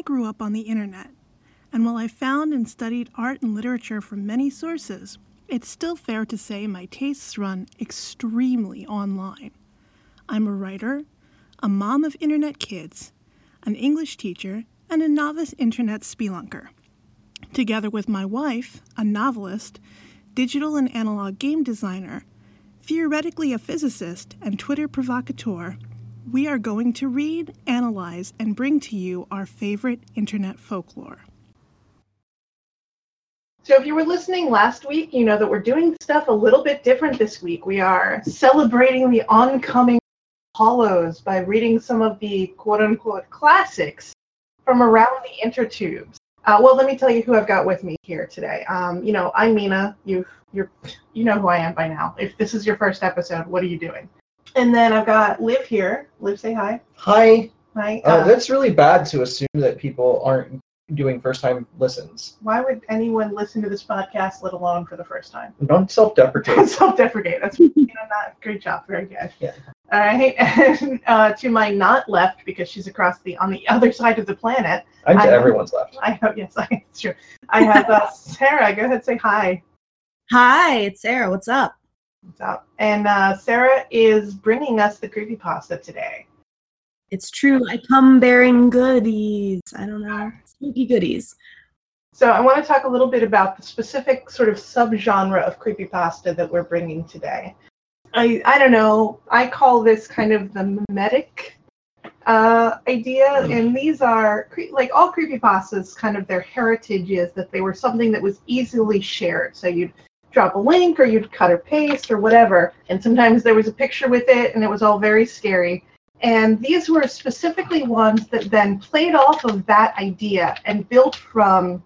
I grew up on the internet, and while I found and studied art and literature from many sources, it's still fair to say my tastes run extremely online. I'm a writer, a mom of internet kids, an English teacher, and a novice internet spelunker. Together with my wife, a novelist, digital and analog game designer, theoretically a physicist, and Twitter provocateur, we are going to read, analyze, and bring to you our favorite internet folklore. So, if you were listening last week, you know that we're doing stuff a little bit different this week. We are celebrating the oncoming hollows by reading some of the quote unquote classics from around the intertubes. Uh, well, let me tell you who I've got with me here today. Um, you know, I'm Mina. You, you're, you know who I am by now. If this is your first episode, what are you doing? And then I've got Liv here. Liv, say hi. Hi. Hi. Uh, that's really bad to assume that people aren't doing first time listens. why would anyone listen to this podcast, let alone for the first time? Don't self deprecate. Self-deprecate. That's you know, not great job. Very good. Yeah. All right. And uh, to my not left, because she's across the on the other side of the planet. I'm to I- everyone's left. I have yes, I, it's true. I have uh, Sarah. Go ahead, say hi. Hi, it's Sarah. What's up? What's up? And uh, Sarah is bringing us the creepy pasta today. It's true. I come bearing goodies. I don't know. Spooky goodies. So I want to talk a little bit about the specific sort of subgenre of creepy pasta that we're bringing today. I I don't know. I call this kind of the mimetic uh, idea, and these are cre- like all creepy pastas. Kind of their heritage is that they were something that was easily shared. So you'd drop a link, or you'd cut or paste, or whatever, and sometimes there was a picture with it, and it was all very scary. And these were specifically ones that then played off of that idea and built from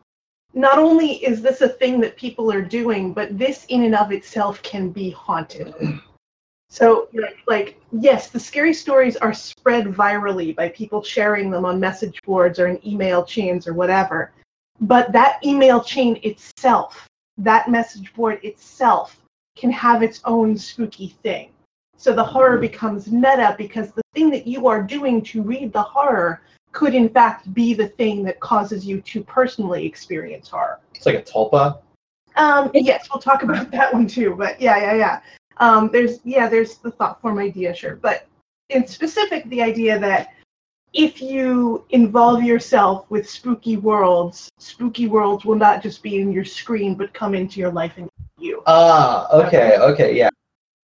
not only is this a thing that people are doing, but this in and of itself can be haunted. So, like, yes, the scary stories are spread virally by people sharing them on message boards or in email chains or whatever. But that email chain itself, that message board itself, can have its own spooky thing. So the horror becomes meta because the thing that you are doing to read the horror could, in fact, be the thing that causes you to personally experience horror. It's like a tulpa. Um, yes, we'll talk about that one too. But yeah, yeah, yeah. Um, there's yeah, there's the thought form idea, sure. But in specific, the idea that if you involve yourself with spooky worlds, spooky worlds will not just be in your screen, but come into your life and you. Ah, okay, okay, yeah.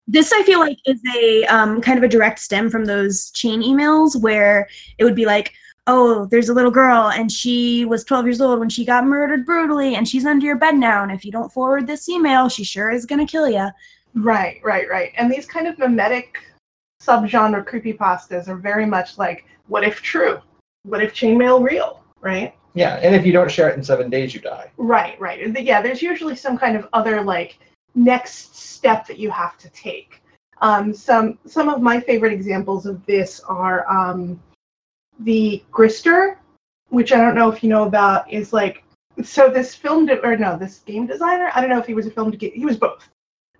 This I feel like is a um, kind of a direct stem from those chain emails where it would be like, oh, there's a little girl and she was 12 years old when she got murdered brutally and she's under your bed now. And if you don't forward this email, she sure is going to kill you. Right, right, right. And these kind of mimetic subgenre creepypastas are very much like, what if true? What if chainmail real? Right? Yeah, and if you don't share it in seven days, you die. Right, right. Yeah, there's usually some kind of other like next step that you have to take. Um, some some of my favorite examples of this are um, the Grister, which I don't know if you know about, is like so this film de- or no, this game designer. I don't know if he was a film. De- he was both.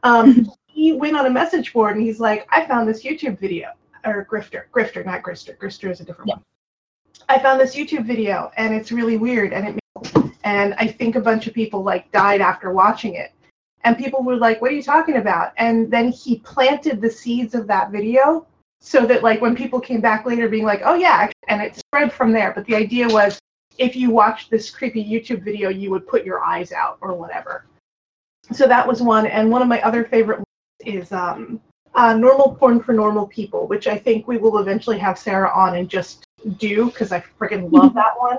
Um, he went on a message board and he's like, I found this YouTube video or Grifter, Grifter, not Grister. Grister is a different Yeah. one. I found this YouTube video and it's really weird and it and I think a bunch of people like died after watching it. And people were like, "What are you talking about?" And then he planted the seeds of that video so that like when people came back later being like, "Oh yeah," and it spread from there. But the idea was if you watched this creepy YouTube video, you would put your eyes out or whatever. So that was one and one of my other favorite ones is um uh, normal porn for normal people, which I think we will eventually have Sarah on and just do because I freaking love that one.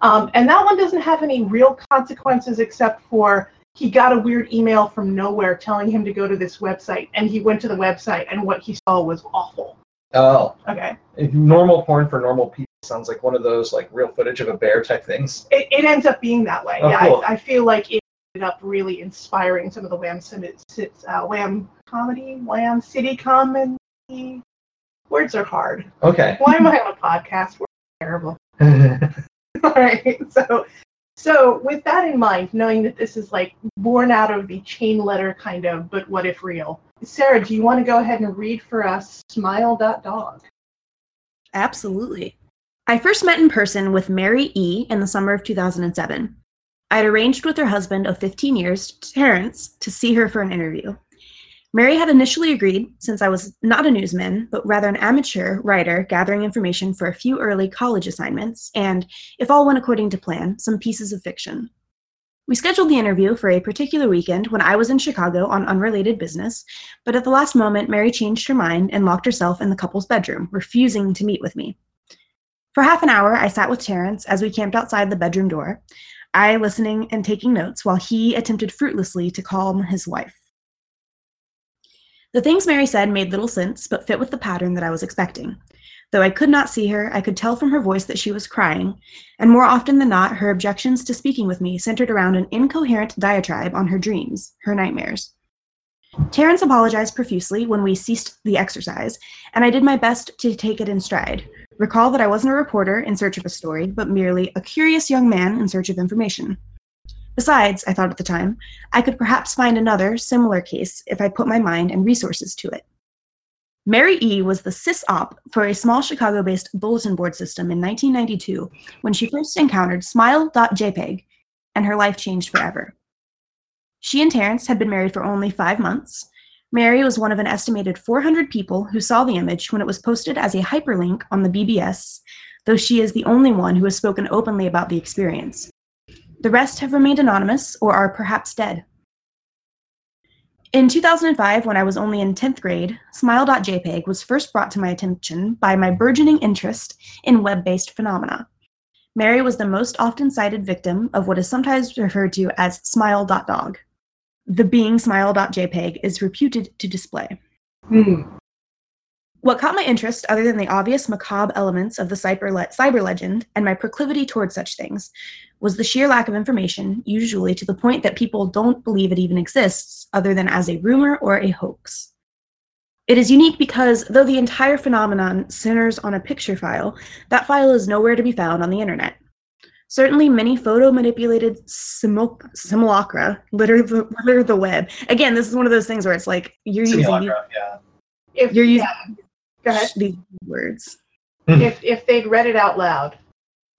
Um, and that one doesn't have any real consequences except for he got a weird email from nowhere telling him to go to this website, and he went to the website, and what he saw was awful. Oh, Okay, normal porn for normal people sounds like one of those like real footage of a bear type things. it, it ends up being that way. Oh, yeah, cool. I, I feel like it ended up really inspiring some of the Wham, Sim- si- uh, Wham comedy, Wham City comedy. Words are hard. Okay. Why am I on a podcast? We're terrible. All right. So, so with that in mind, knowing that this is like born out of the chain letter kind of, but what if real? Sarah, do you want to go ahead and read for us Smile Dog? Absolutely. I first met in person with Mary E. in the summer of 2007. I had arranged with her husband of 15 years, Terrence, to see her for an interview. Mary had initially agreed, since I was not a newsman, but rather an amateur writer gathering information for a few early college assignments, and, if all went according to plan, some pieces of fiction. We scheduled the interview for a particular weekend when I was in Chicago on unrelated business, but at the last moment, Mary changed her mind and locked herself in the couple's bedroom, refusing to meet with me. For half an hour, I sat with Terrence as we camped outside the bedroom door, I listening and taking notes while he attempted fruitlessly to calm his wife. The things Mary said made little sense, but fit with the pattern that I was expecting. Though I could not see her, I could tell from her voice that she was crying, and more often than not, her objections to speaking with me centered around an incoherent diatribe on her dreams, her nightmares. Terrence apologized profusely when we ceased the exercise, and I did my best to take it in stride. Recall that I wasn't a reporter in search of a story, but merely a curious young man in search of information. Besides, I thought at the time, I could perhaps find another similar case if I put my mind and resources to it. Mary E. was the sysop for a small Chicago based bulletin board system in 1992 when she first encountered smile.jpg, and her life changed forever. She and Terrence had been married for only five months. Mary was one of an estimated 400 people who saw the image when it was posted as a hyperlink on the BBS, though she is the only one who has spoken openly about the experience. The rest have remained anonymous or are perhaps dead. In 2005, when I was only in 10th grade, Smile.jpg was first brought to my attention by my burgeoning interest in web based phenomena. Mary was the most often cited victim of what is sometimes referred to as smile.dog. The being smile.jpg is reputed to display. Hmm. What caught my interest, other than the obvious macabre elements of the cyber, le- cyber legend and my proclivity toward such things, was the sheer lack of information, usually to the point that people don't believe it even exists, other than as a rumor or a hoax. It is unique because, though the entire phenomenon centers on a picture file, that file is nowhere to be found on the internet. Certainly, many photo manipulated simul- simulacra litter the, litter the web. Again, this is one of those things where it's like you're using, Simulacra, yeah. If You're using- yeah, go ahead. these words. If if they'd read it out loud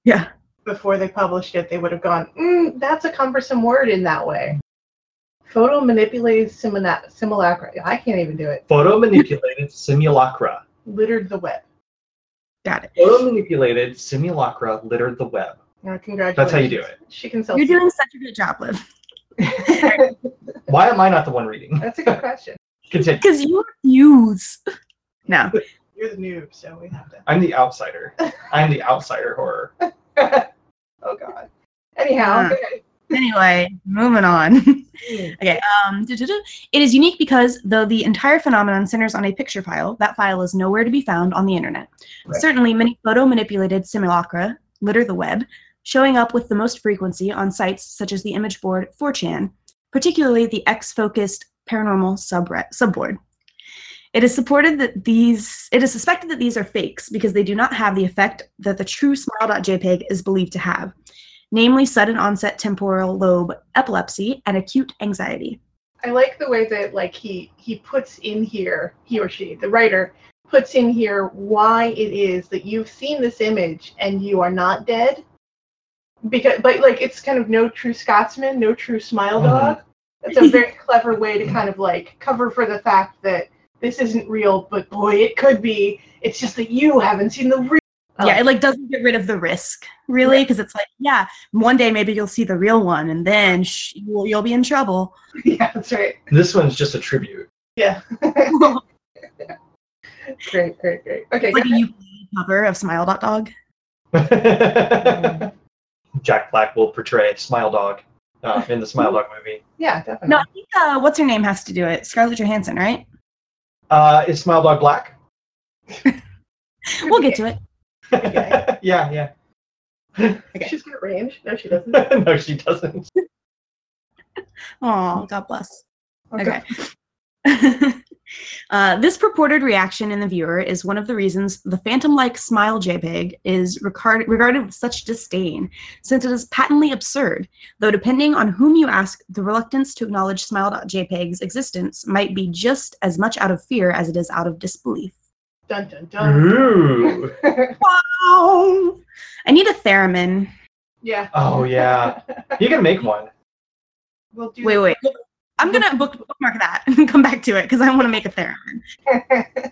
Yeah. before they published it, they would have gone, mm, "That's a cumbersome word in that way." Photo manipulated simula- simulacra. I can't even do it. Photo manipulated simulacra. Littered the web. Got it. Photo manipulated simulacra littered the web. Uh, congratulations. That's how you do it. She can sell. You're doing such a good job, Liv. Why am I not the one reading? That's a good question. Continue. Because you use. No. You're the noob, so we have to. I'm the outsider. I'm the outsider horror. oh God. Anyhow, Yeah. okay. Anyway, moving on. okay. Um, it is unique because though the entire phenomenon centers on a picture file, that file is nowhere to be found on the internet. Right. Certainly, many photo manipulated simulacra litter the web, showing up with the most frequency on sites such as the image board 4chan, particularly the X focused paranormal subret- subboard. It is supported that these it is suspected that these are fakes because they do not have the effect that the true smile.jpg is believed to have, namely sudden onset temporal lobe epilepsy and acute anxiety. I like the way that like he he puts in here he or she the writer puts in here why it is that you've seen this image and you are not dead because but like it's kind of no true Scotsman no true smile Mhm. dog it's a very clever way to kind of like cover for the fact that this isn't real but boy it could be it's just that you haven't seen the real Yeah, it like doesn't get rid of the risk really because it's like yeah, one day maybe you'll see the real one and then sh- you'll, you'll be in trouble. yeah that's right This one's just a tribute. yeah great great great okay It's like a ukulele cover of Smile.dog. Jack Black will portray Smile Dog uh, in the Smile Dog movie. yeah definitely No, I think uh, what's her name has to do it. Scarlett Johansson, right? Uh, is Smile Dog black? We'll get to it. yeah, yeah. Okay. she's got range no she doesn't no, she doesn't. Oh, God bless. Okay. Okay. uh, this purported reaction in the viewer is one of the reasons the phantom like smile JPEG is regard- regarded with such disdain, since it is patently absurd, though, depending on whom you ask, the reluctance to acknowledge smile.jpg's existence might be just as much out of fear as it is out of disbelief. Dun dun dun. Ooh. Wow. I need a theremin. yeah. Oh yeah. You can make one. We'll do Wait, wait. I'm gonna book bookmark that and come back to it because I want to make a theremin.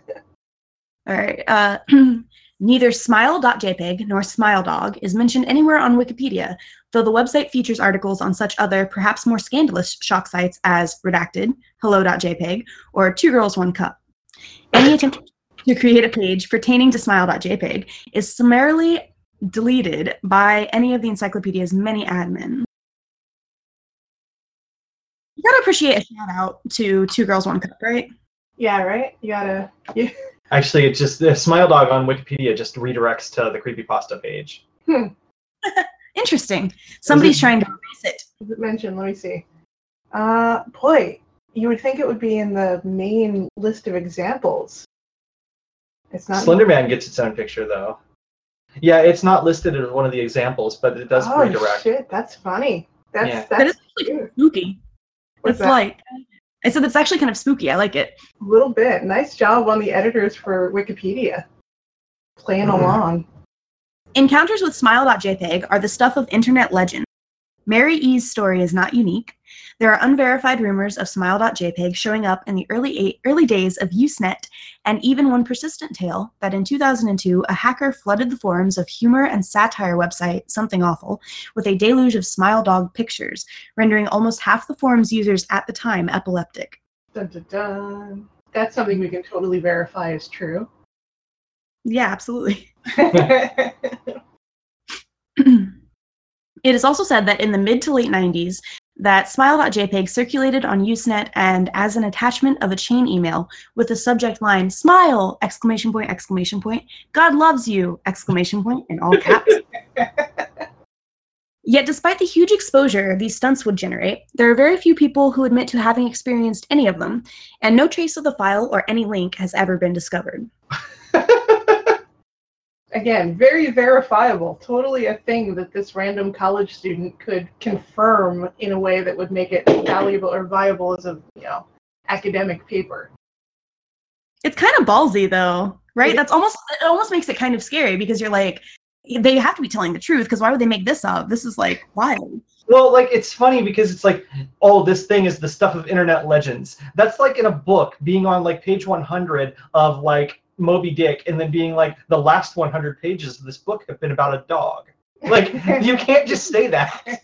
All right. Uh, neither smile.jpg nor smiledog is mentioned anywhere on Wikipedia, though the website features articles on such other, perhaps more scandalous shock sites as redacted, hello.jpg, or two girls, one cup. Any attempt to create a page pertaining to smile.jpg is summarily deleted by any of the encyclopedia's many admins. You gotta appreciate a shout out to Two Girls One Cup, right? yeah, right? You gotta. You, Actually, it just the smile dog on Wikipedia just redirects to the creepypasta page. Hmm. Interesting. Somebody's it- trying to erase it. is it mentioned? Let me see. Uh, boy, you would think it would be in the main list of examples. It's not. Slenderman gets its own picture though. Yeah, it's not listed as one of the examples, but it does oh redirect. shit, that's funny. That's Yeah. That that's is actually cute. spooky. What's it's that? like I said it's actually kind of spooky. I like it. a little bit. Nice job on the editors for Wikipedia. Playing Mhm. along. Encounters with smile.jpg are the stuff of internet legend. Mary E's story is not unique. There are unverified rumors of smile.jpg showing up in the early eight, early days of Usenet, and even one persistent tale that in 2002 a hacker flooded the forums of humor and satire website Something Awful with a deluge of smile dog pictures, rendering almost half the forum's users at the time epileptic. Dun, dun, dun. That's something we can totally verify is true. Yeah, absolutely. It is also said that in the mid to late 90s, that smile.jpg circulated on Usenet and as an attachment of a chain email with the subject line smile exclamation point exclamation point God loves you exclamation point in all caps. Yet despite the huge exposure these stunts would generate, there are very few people who admit to having experienced any of them, and no trace of the file or any link has ever been discovered. Again, very verifiable. Totally a thing that this random college student could confirm in a way that would make it valuable or viable as a you know academic paper. It's kind of ballsy though, right? It- That's almost it almost makes it kind of scary because you're like they have to be telling the truth because why would they make this up? This is like wild. Well, like it's funny because it's like, oh, this thing is the stuff of internet legends. That's like in a book being on like page 100 of like Moby Dick, and then being like the last 100 pages of this book have been about a dog. Like you can't just say that.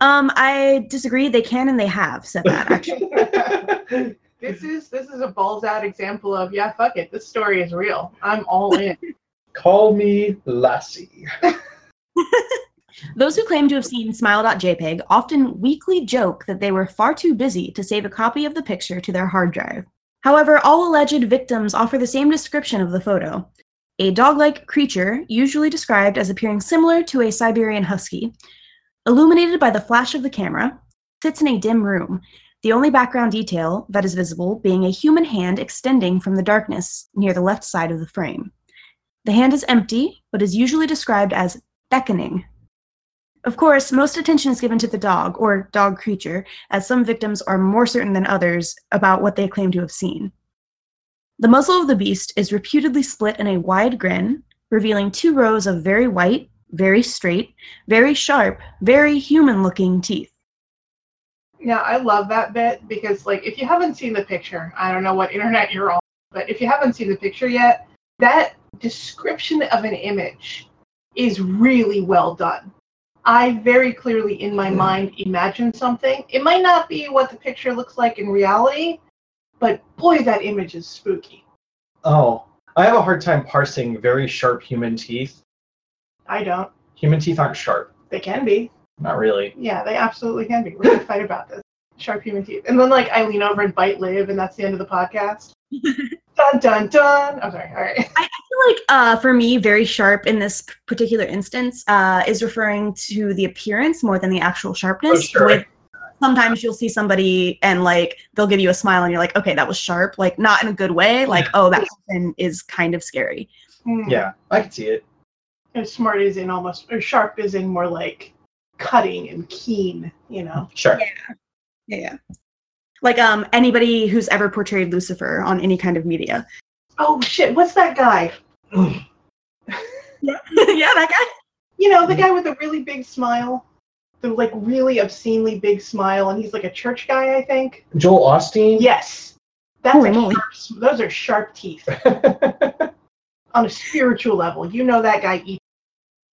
Um, I disagree. They can and they have said that actually. this is this is a balls out example of yeah, fuck it. This story is real. I'm all in. Call me Lassie. Those who claim to have seen smile.jpg often weakly joke that they were far too busy to save a copy of the picture to their hard drive. However, all alleged victims offer the same description of the photo. A dog like creature, usually described as appearing similar to a Siberian husky, illuminated by the flash of the camera, sits in a dim room, the only background detail that is visible being a human hand extending from the darkness near the left side of the frame. The hand is empty, but is usually described as beckoning. Of course, most attention is given to the dog, or dog creature, as some victims are more certain than others about what they claim to have seen. The muzzle of the beast is reputedly split in a wide grin, revealing two rows of very white, very straight, very sharp, very human looking teeth. Yeah, I love that bit because like if you haven't seen the picture, I don't know what internet you're on, but if you haven't seen the picture yet, that description of an image is really well done. I very clearly in my mind imagine something. It might not be what the picture looks like in reality, but boy that image is spooky. Oh, I have a hard time parsing very sharp human teeth. I don't. Human teeth aren't sharp. They can be. Not really. Yeah, they absolutely can be. We're gonna fight about this. Sharp human teeth. And then like I lean over and bite Liv and that's the end of the podcast. dun dun dun. I'm sorry, all right. I feel like uh, for me, very sharp in this particular instance uh, is referring to the appearance more than the actual sharpness. Oh, sure. With- sometimes you'll see somebody and like they'll give you a smile and you're like, okay, that was sharp. Like not in a good way. Like, oh, that person is kind of scary. Hmm. Yeah, I can see it. And smart is in almost or sharp is in more like cutting and keen, you know. Sure. Yeah. Yeah. Like um anybody who's ever portrayed Lucifer on any kind of media Oh shit! What's that guy? yeah, yeah, that guy. You know, the guy with the really big smile, the like really obscenely big smile, and he's like a church guy, I think. Joel Osteen. Yes, that's Holy a moly. sharp, those are sharp teeth on a spiritual level. You know that guy eats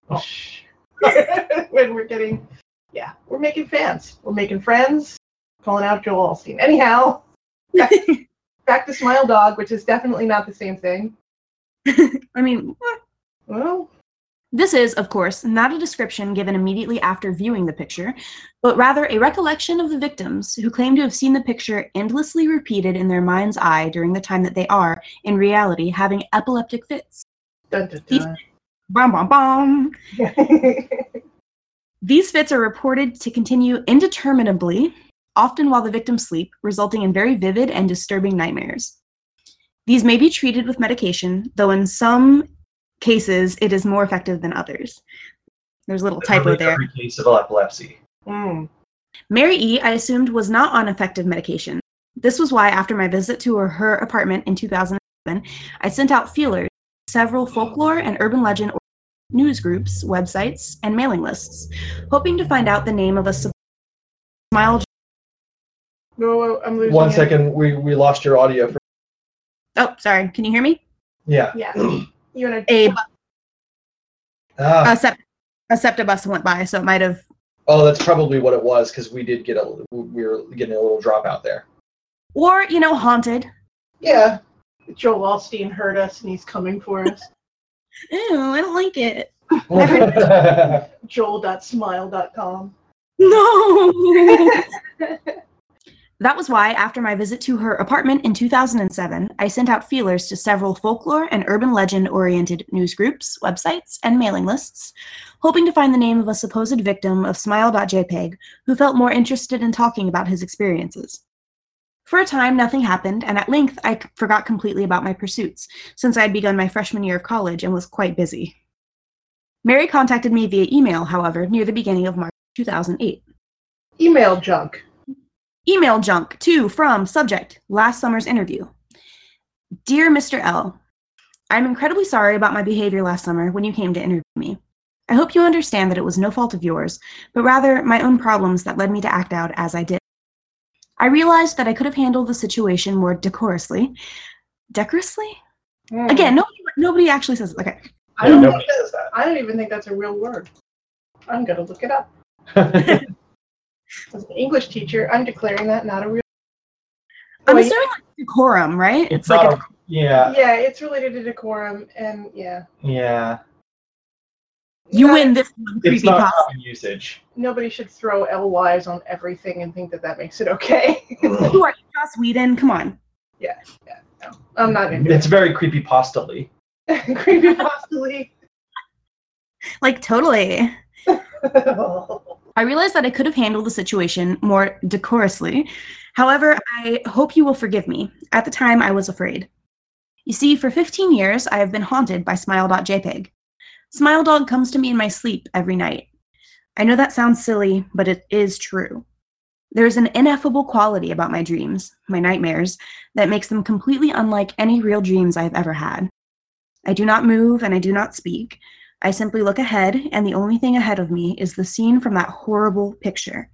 Oh. when we're getting, yeah, we're making fans, we're making friends, calling out Joel Osteen. Anyhow, back, back to Smile Dog, which is definitely not the same thing. I mean, Well, This is, of course, not a description given immediately after viewing the picture, but rather a recollection of the victims who claim to have seen the picture endlessly repeated in their mind's eye during the time that they are, in reality, having epileptic fits. dun, dun, dun. These fits are reported to continue indeterminably, often while the victims sleep, resulting in very vivid and disturbing nightmares. These may be treated with medication, though in some cases it is more effective than others. There's a little typo there. Every case of epilepsy. Mm. Mary E., I assumed, was not on effective medication. This was why, after my visit to her, her apartment in 2007, I sent out feelers to several folklore and urban legend news groups, websites, and mailing lists, hoping to find out the name of a sup- smile. Whoa, whoa, I'm losing One it. second, we, we lost your audio. For, Oh, sorry. Can you hear me? yeah. Yeah. You wanna A, bu- Ah, a, sept- a SEPTA bus went by, so it might have. oh, that's probably what it was because we did get a we were getting a little drop out there. Or, you know, haunted. Yeah. Joel Osteen heard us and he's coming for us. Ew, I don't like it. Joel.smile.com. No! That was why, after my visit to her apartment in 2007, I sent out feelers to several folklore and urban legend oriented news groups, websites, and mailing lists, hoping to find the name of a supposed victim of Smile.jpg who felt more interested in talking about his experiences. For a time, nothing happened, and at length I forgot completely about my pursuits, since I had begun my freshman year of college and was quite busy. Mary contacted me via email, however, near the beginning of March 2008. Email junk. Email junk to from subject last summer's interview. Dear Mr. L, I'm incredibly sorry about my behavior last summer when you came to interview me. I hope you understand that it was no fault of yours, but rather my own problems that led me to act out as I did. I realized that I could have handled the situation more decorously. Decorously? Mm. Again, nobody, nobody actually says it. Okay. I don't, nobody think says that, I don't even think that's a real word. I'm going to look it up. that. As an English teacher, I'm declaring that not a real oh, I'm Wait. assuming like decorum, right? it's like not. a, a- yeah. Yeah, it's related to decorum, and yeah. Yeah. you Not- win this one, It's creepy not pasta. common usage. Nobody should throw LYs on everything and think that that makes it okay. Who are you, Joss Whedon? Come on. No, I'm not into It's very creepy pastally. it. Creepy pastally. Like, totally. I realize that I could have handled the situation more decorously. However, I hope you will forgive me. At the time, I was afraid. You see, for 15 years, I have been haunted by Smile.jpg. Smile Dog comes to me in my sleep every night. I know that sounds silly, but it is true. There is an ineffable quality about my dreams, my nightmares, that makes them completely unlike any real dreams I have ever had. I do not move and I do not speak. I simply look ahead, and the only thing ahead of me is the scene from that horrible picture.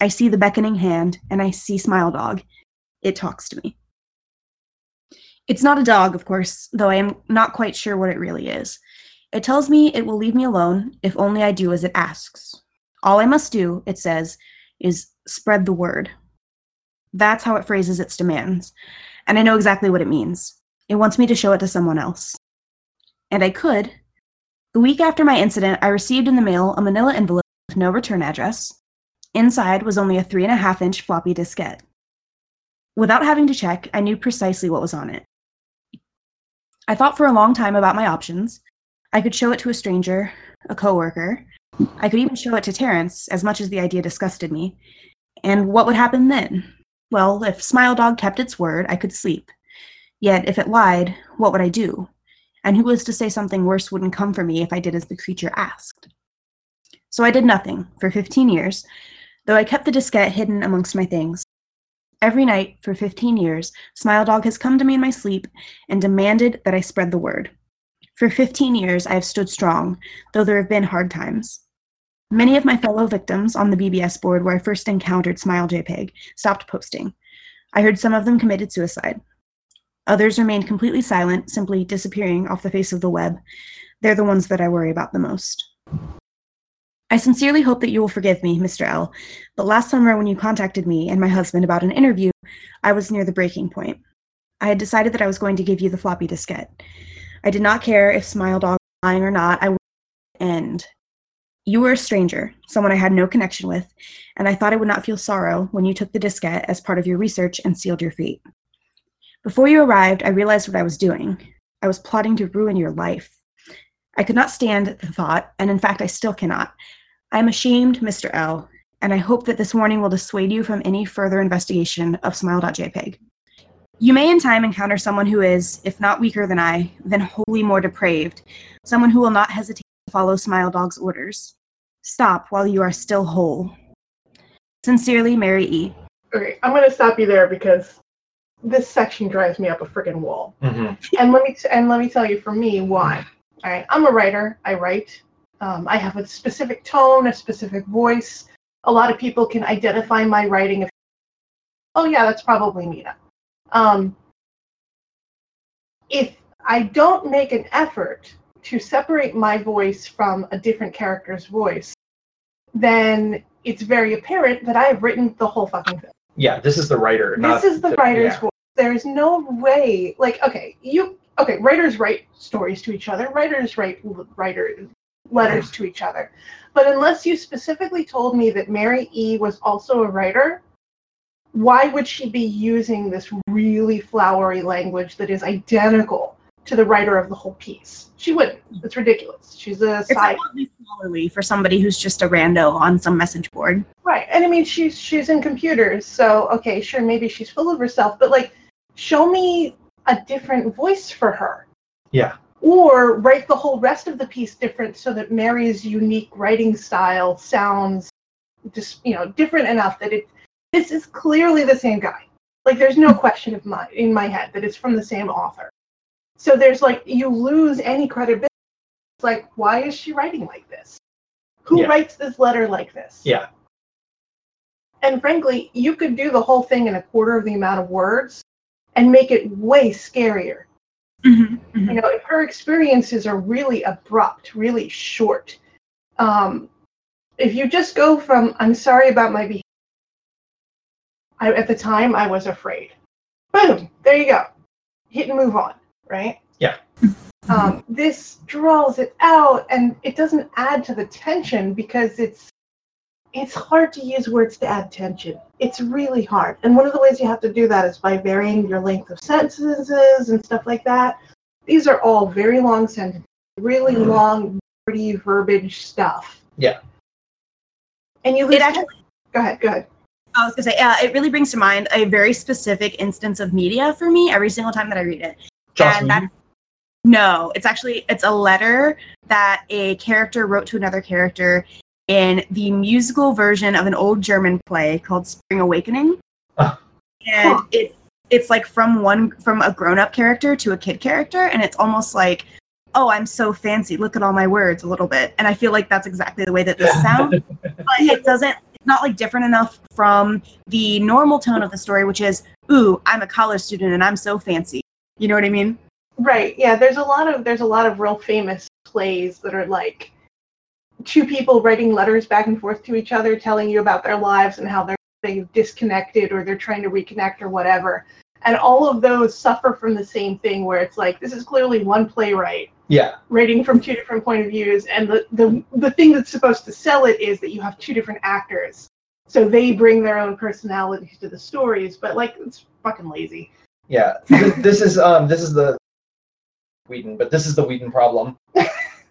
I see the beckoning hand, and I see Smile Dog. It talks to me. It's not a dog, of course, though I am not quite sure what it really is. It tells me it will leave me alone if only I do as it asks. All I must do, it says, is spread the word. That's how it phrases its demands, and I know exactly what it means. It wants me to show it to someone else. And I could, the week after my incident, I received in the mail a manila envelope with no return address. Inside was only a three and a half inch floppy diskette. Without having to check, I knew precisely what was on it. I thought for a long time about my options. I could show it to a stranger, a coworker. I could even show it to Terrence, as much as the idea disgusted me. And what would happen then? Well, if Smile Dog kept its word, I could sleep. Yet, if it lied, what would I do? And who was to say something worse wouldn't come for me if I did as the creature asked? So I did nothing for 15 years, though I kept the diskette hidden amongst my things. Every night for 15 years, Smile Dog has come to me in my sleep and demanded that I spread the word. For 15 years, I have stood strong, though there have been hard times. Many of my fellow victims on the BBS board where I first encountered Smile JPEG stopped posting. I heard some of them committed suicide. Others remained completely silent, simply disappearing off the face of the web. They're the ones that I worry about the most. I sincerely hope that you will forgive me, Mr. L, but last summer when you contacted me and my husband about an interview, I was near the breaking point. I had decided that I was going to give you the floppy diskette. I did not care if Smile Dog was lying or not, I would end. You were a stranger, someone I had no connection with, and I thought I would not feel sorrow when you took the diskette as part of your research and sealed your fate. Before you arrived, I realized what I was doing. I was plotting to ruin your life. I could not stand the thought, and in fact, I still cannot. I am ashamed, Mr. L, and I hope that this warning will dissuade you from any further investigation of smile.jpg. You may in time encounter someone who is, if not weaker than I, then wholly more depraved, someone who will not hesitate to follow Smile Dog's orders. Stop while you are still whole. Sincerely, Mary E. Okay, I'm going to stop you there because this section drives me up a freaking wall. Mhm. and let me t- and let me tell you for me why. All right, I'm a writer. I write. Um, I have a specific tone, a specific voice. A lot of people can identify my writing. If, oh yeah, that's probably Mina. Um, if I don't make an effort to separate my voice from a different character's voice, then it's very apparent that I have written the whole fucking thing Yeah, this is the writer. this is the writer's yeah. voice. There is no way, like, okay, you, okay, writers write stories to each other. Writers write writer letters to each other. But unless you specifically told me that Mary E was also a writer, why would she be using this really flowery language that is identical to the writer of the whole piece? She wouldn't. It's ridiculous. She's a It's side. probably scholarly for somebody who's just a rando on some message board. Right. And I mean she's she's in computers, so okay, sure, maybe she's full of herself, but like show me a different voice for her. Yeah. Or write the whole rest of the piece different so that Mary's unique writing style sounds just you know different enough that it this is clearly the same guy. Like there's no hmm. question of my in my head that it's from the same author. So there's like you lose any credibility. It's like why is she writing like this? Who Yeah. writes this letter like this? Yeah. And frankly, you could do the whole thing in a quarter of the amount of words and make it way scarier. Mhm, mhm. You know, if her experiences are really abrupt, really short, um, if you just go from "I'm sorry about my behavior," I, at the time I was afraid. Boom, there you go. Hit and move on, right? Yeah. Um, this draws it out, and it doesn't add to the tension because it's it's hard to use words to add tension. It's really hard, and one of the ways you have to do that is by varying your length of sentences and stuff like that. These are all very long sentences, really long, pretty verbiage stuff. Yeah. And you lose. It actually, go ahead. Go ahead. I was gonna say, uh, it really brings to mind a very specific instance of media for me every single time that I read it. Joss and Whedon? no, it's actually it's a letter that a character wrote to another character in the musical version of an old German play called Spring Awakening. Oh. And Huh. it it's like from one from a grown-up character to a kid character and it's almost like oh i'm so fancy look at all my words a little bit and i feel like that's exactly the way that this sounds but it doesn't it's not like different enough from the normal tone of the story which is ooh i'm a college student and i'm so fancy you know what i mean Right. Yeah. There's a lot of there's a lot of real famous plays that are like two people writing letters back and forth to each other, telling you about their lives and how they're they've disconnected or they're trying to reconnect or whatever. And all of those suffer from the same thing, where it's like this is clearly one playwright Yeah. writing from two different point of views, and the the the thing that's supposed to sell it is that you have two different actors, so they bring their own personalities to the stories. But like it's fucking lazy. Yeah. This is um this is the Whedon, but this is the Whedon problem.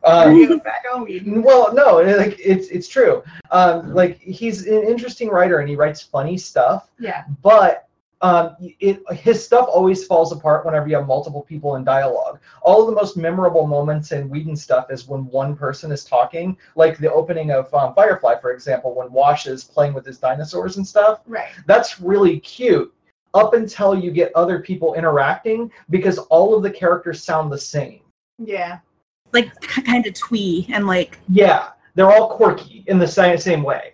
Um, back on Whedon. well, no, like it's it's true. Um, like he's an interesting writer and he writes funny stuff, Yeah. but um, it his stuff always falls apart whenever you have multiple people in dialogue. All of the most memorable moments in Whedon stuff is when one person is talking, like the opening of um, Firefly, for example, when Wash is playing with his dinosaurs and stuff. Right. That's really cute. Up until you get other people interacting because all of the characters sound the same. Yeah. Like kind of twee and like Yeah, they're all quirky in the same same way.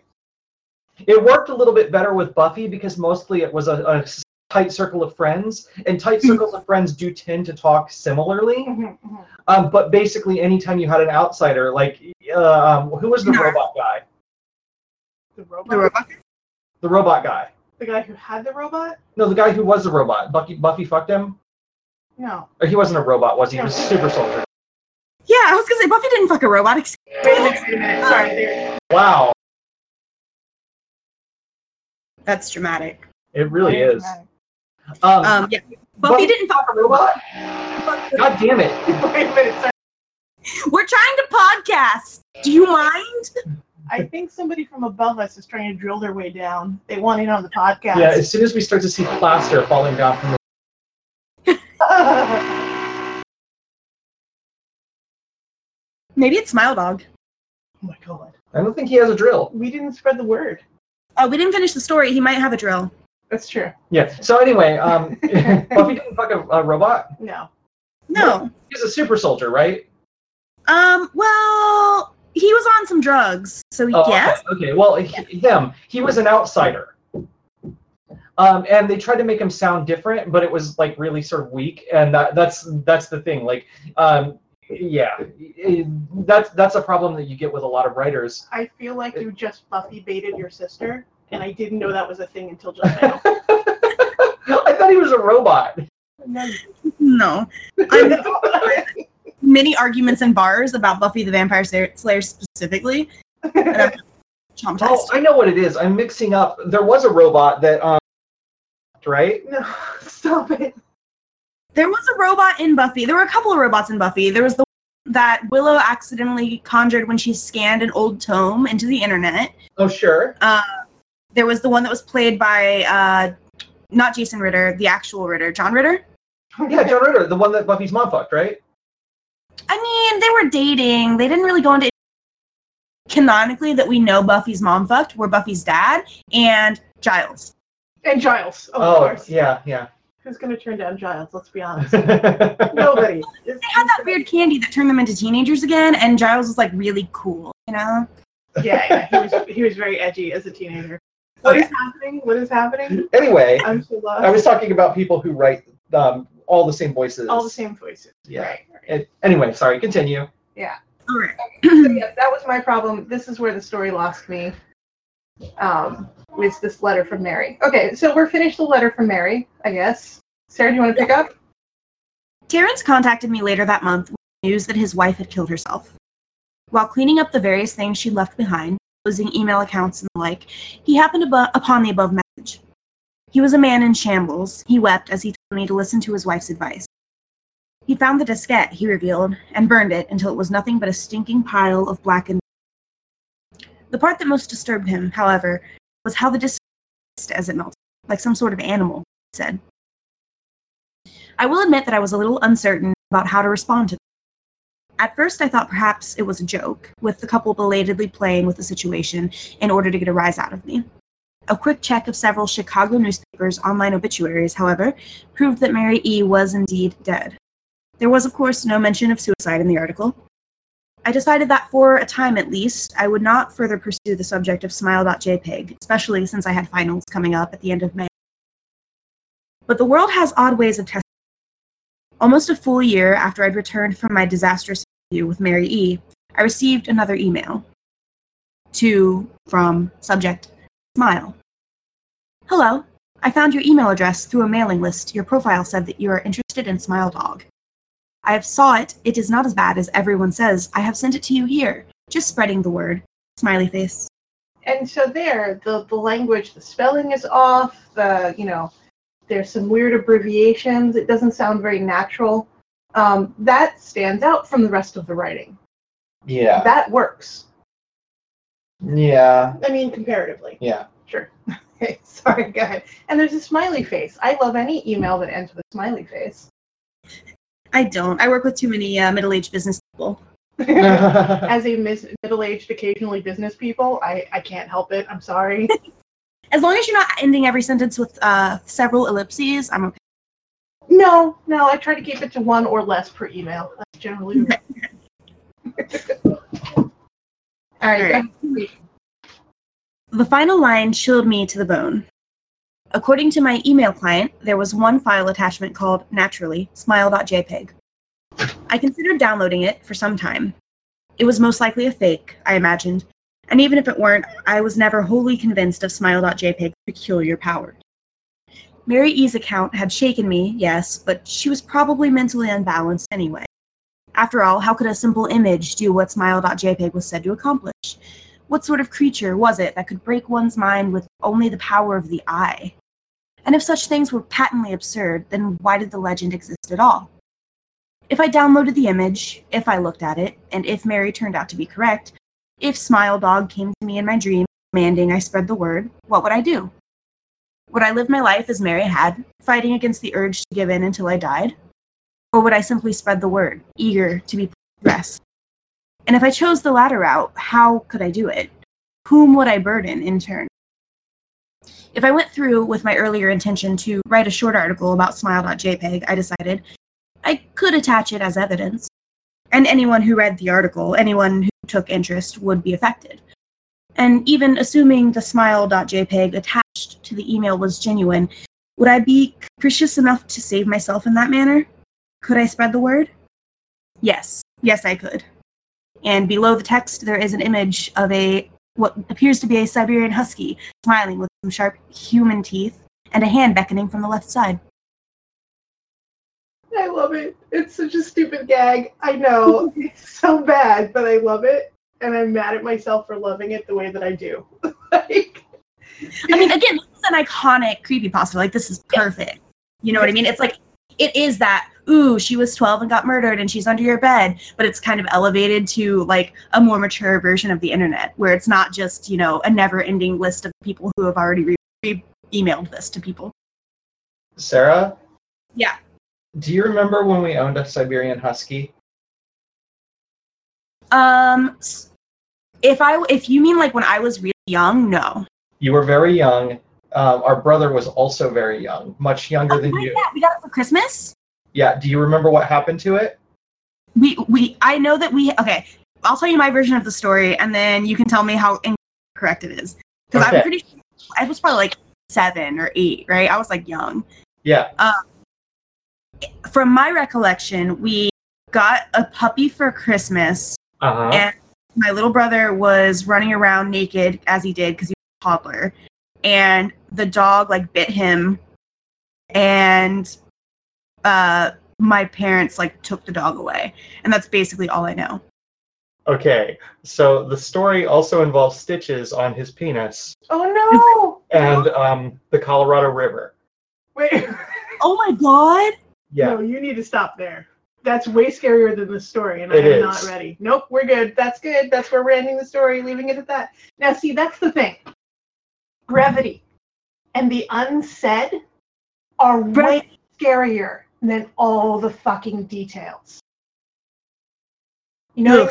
It worked a little bit better with Buffy because mostly it was a tight circle of friends, and tight circles of friends do tend to talk similarly. Mhm, mhm. Um, but basically, anytime you had an outsider, like uh, um, who was the No. robot guy? The robot. the robot. The robot guy. The guy who had the robot? No, the guy who was the robot. Buffy, Buffy fucked him. No. Or he wasn't a robot, was he? He was a super soldier. Yeah, I was gonna say Buffy didn't fuck a robot. Ex- Wait a minute. Wait a minute. Sorry. Wow, That's dramatic. it really Very is. dramatic. Um, Um, yeah, Buffy didn't fuck a robot. God damn it! Wait a minute. Sorry. We're trying to podcast. Do you mind? I think somebody from above us is trying to drill their way down. They want in on the podcast. Yeah, as soon as we start to see plaster falling down from the Maybe it's Smile Dog. oh my god. I don't think he has a drill. We didn't spread the word. Oh, we didn't finish the story. He might have a drill. That's true. Yeah. So anyway, um, Buffy didn't fuck a, a robot. No. No. He's a super soldier, right? Um. Well, he was on some drugs, so Oh, yes. Okay. okay. Well, he, him. He was an outsider. Um, and they tried to make him sound different, but it was like really sort of weak, and that, that's that's the thing. Like, um, yeah, it- that's that's a problem that you get with a lot of writers. I feel like you just Buffy baited your sister, and I didn't know that was a thing until just now. I thought he was a robot. No, No. Many arguments in bars about Buffy the Vampire Slayer specifically. Oh, I know what it is. I'm mixing up. There was a robot that, um, right? no, stop it. There was a robot in Buffy. There were a couple of robots in Buffy. There was the one that Willow accidentally conjured when she scanned an old tome into the internet. Oh, sure. There was the one that was played by uh, not Jason Ritter, the actual Ritter, John Ritter. Yeah, John Ritter, the one that Buffy's mom fucked, right? I mean, they were dating. They didn't really go into canonically that we know Buffy's mom fucked were Buffy's dad and Giles. And Giles, of oh, course. yeah, yeah. Who's gonna turn down Giles? Let's be honest. Nobody. They had that weird candy that turned them into teenagers again, and Giles was like really cool, you know? Yeah, yeah. He was he was very edgy as a teenager. What is happening? What is happening? anyway, I'm so lost. I was talking about people who write um, all the same voices. all the same voices. Yeah. Right. right. It- anyway, sorry, continue. Yeah. All right. So yeah, that was my problem. This is where the story lost me. Um, was this letter from Mary? Okay, so we're finished the letter from Mary, I guess. Sarah, do you want to pick up? Terrence contacted me later that month with news that his wife had killed herself. While cleaning up the various things she left behind, closing email accounts and the like, he happened abo- upon the above message. He was a man in shambles. He wept as he told me to listen to his wife's advice. He found the diskette, he revealed, and burned it until it was nothing but a stinking pile of blackened. The part that most disturbed him, however, was how the disk as it melted, like some sort of animal, he said. I will admit that I was a little uncertain about how to respond to them. At first, I thought perhaps it was a joke, with the couple belatedly playing with the situation in order to get a rise out of me. A quick check of several Chicago newspapers' online obituaries, however, proved that Mary E. was indeed dead. There was, of course, no mention of suicide in the article. I decided that for a time at least, I would not further pursue the subject of smile.jpg, especially since I had finals coming up at the end of May. But the world has odd ways of testing. Almost a full year after I'd returned from my disastrous interview with Mary E., I received another email. To, from, subject, smile. Hello, I found your email address through a mailing list. Your profile said that you are interested in Smile Dog. I have saw it. It is not as bad as everyone says. I have sent it to you here. Just spreading the word. Smiley face. And so there, the the language, the spelling is off. The you know, there's some weird abbreviations. It doesn't sound very natural. Um, that stands out from the rest of the writing. Yeah. That works. Yeah. I mean, comparatively. Yeah. Sure. Okay, sorry, go ahead. And there's a smiley face. I love any email that ends with a smiley face. I don't. I work with too many uh, middle aged business people. As a mis- middle-aged, occasionally business people, I, I can't help it. I'm sorry. As long as you're not ending every sentence with uh, several ellipses, I'm okay. No, no, I try to keep it to one or less per email. That's generally. All right. All right. The final line chilled me to the bone. According to my email client, there was one file attachment called naturally smile.jpg. I considered downloading it for some time. It was most likely a fake, I imagined, and even if it weren't, I was never wholly convinced of smile.jpg's peculiar powers. Mary E's account had shaken me, yes, but she was probably mentally unbalanced anyway. After all, how could a simple image do what smile.jpg was said to accomplish? What sort of creature was it that could break one's mind with only the power of the eye? And if such things were patently absurd, then why did the legend exist at all? If I downloaded the image, if I looked at it, and if Mary turned out to be correct, if Smile Dog came to me in my dream demanding I spread the word, what would I do? Would I live my life as Mary had, fighting against the urge to give in until I died? Or would I simply spread the word, eager to be rest? And if I chose the latter route, how could I do it? Whom would I burden in turn? If I went through with my earlier intention to write a short article about smile.jpg, I decided I could attach it as evidence. And anyone who read the article, anyone who took interest, would be affected. And even assuming the smile.jpg attached to the email was genuine, would I be capricious enough to save myself in that manner? Could I spread the word? Yes, yes, I could. And below the text, there is an image of a what appears to be a Siberian husky smiling with some sharp human teeth and a hand beckoning from the left side. I love it. It's such a stupid gag. I know. it's so bad, but I love it. And I'm mad at myself for loving it the way that I do. like, I mean, again, this is an iconic creepypasta. Like, this is perfect. You know what I mean? It's like, it is that, ooh, she was 12 and got murdered and she's under your bed, but it's kind of elevated to like a more mature version of the internet where it's not just, you know, a never ending list of people who have already re- re- emailed this to people. Sarah, Yeah. do you remember when we owned a Siberian Husky? Um, if I, if you mean like when I was really young, no. You were very young. Um, our brother was also very young, much younger Oh, than you. yeah, we got it for Christmas. Yeah. Do you remember what happened to it? we we i know that we okay i'll tell you my version of the story and then you can tell me how incorrect it is because Okay. i'm pretty sure i was probably like seven or eight right i was like young Yeah. Um, from my recollection we got a puppy for christmas Uh huh. and my little brother was running around naked as he did because he was a toddler and the dog like bit him and uh my parents like took the dog away and that's basically all i know Okay. So the story also involves stitches on his penis oh no! and um, the Colorado River. Wait. oh my god Yeah. No, you need to stop there. That's way scarier than the story, and It I'm is. not ready. Nope, we're good. That's good. That's where we're ending the story, leaving it at that. Now, see, that's the thing. Brevity and the unsaid are way scarier than all the fucking details. You know,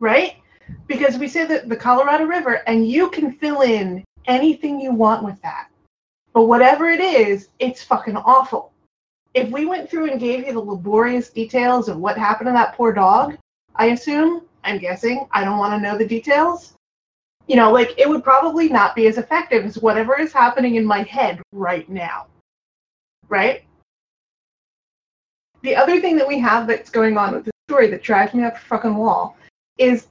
right? Because we say that the Colorado River, and you can fill in anything you want with that. But whatever it is, it's fucking awful. If we went through and gave you the laborious details of what happened to that poor dog, I assume, I'm guessing, I don't want to know the details. You know, like it would probably not be as effective as whatever is happening in my head right now. Right? The other thing that we have that's going on with the story that drives me up the fucking wall is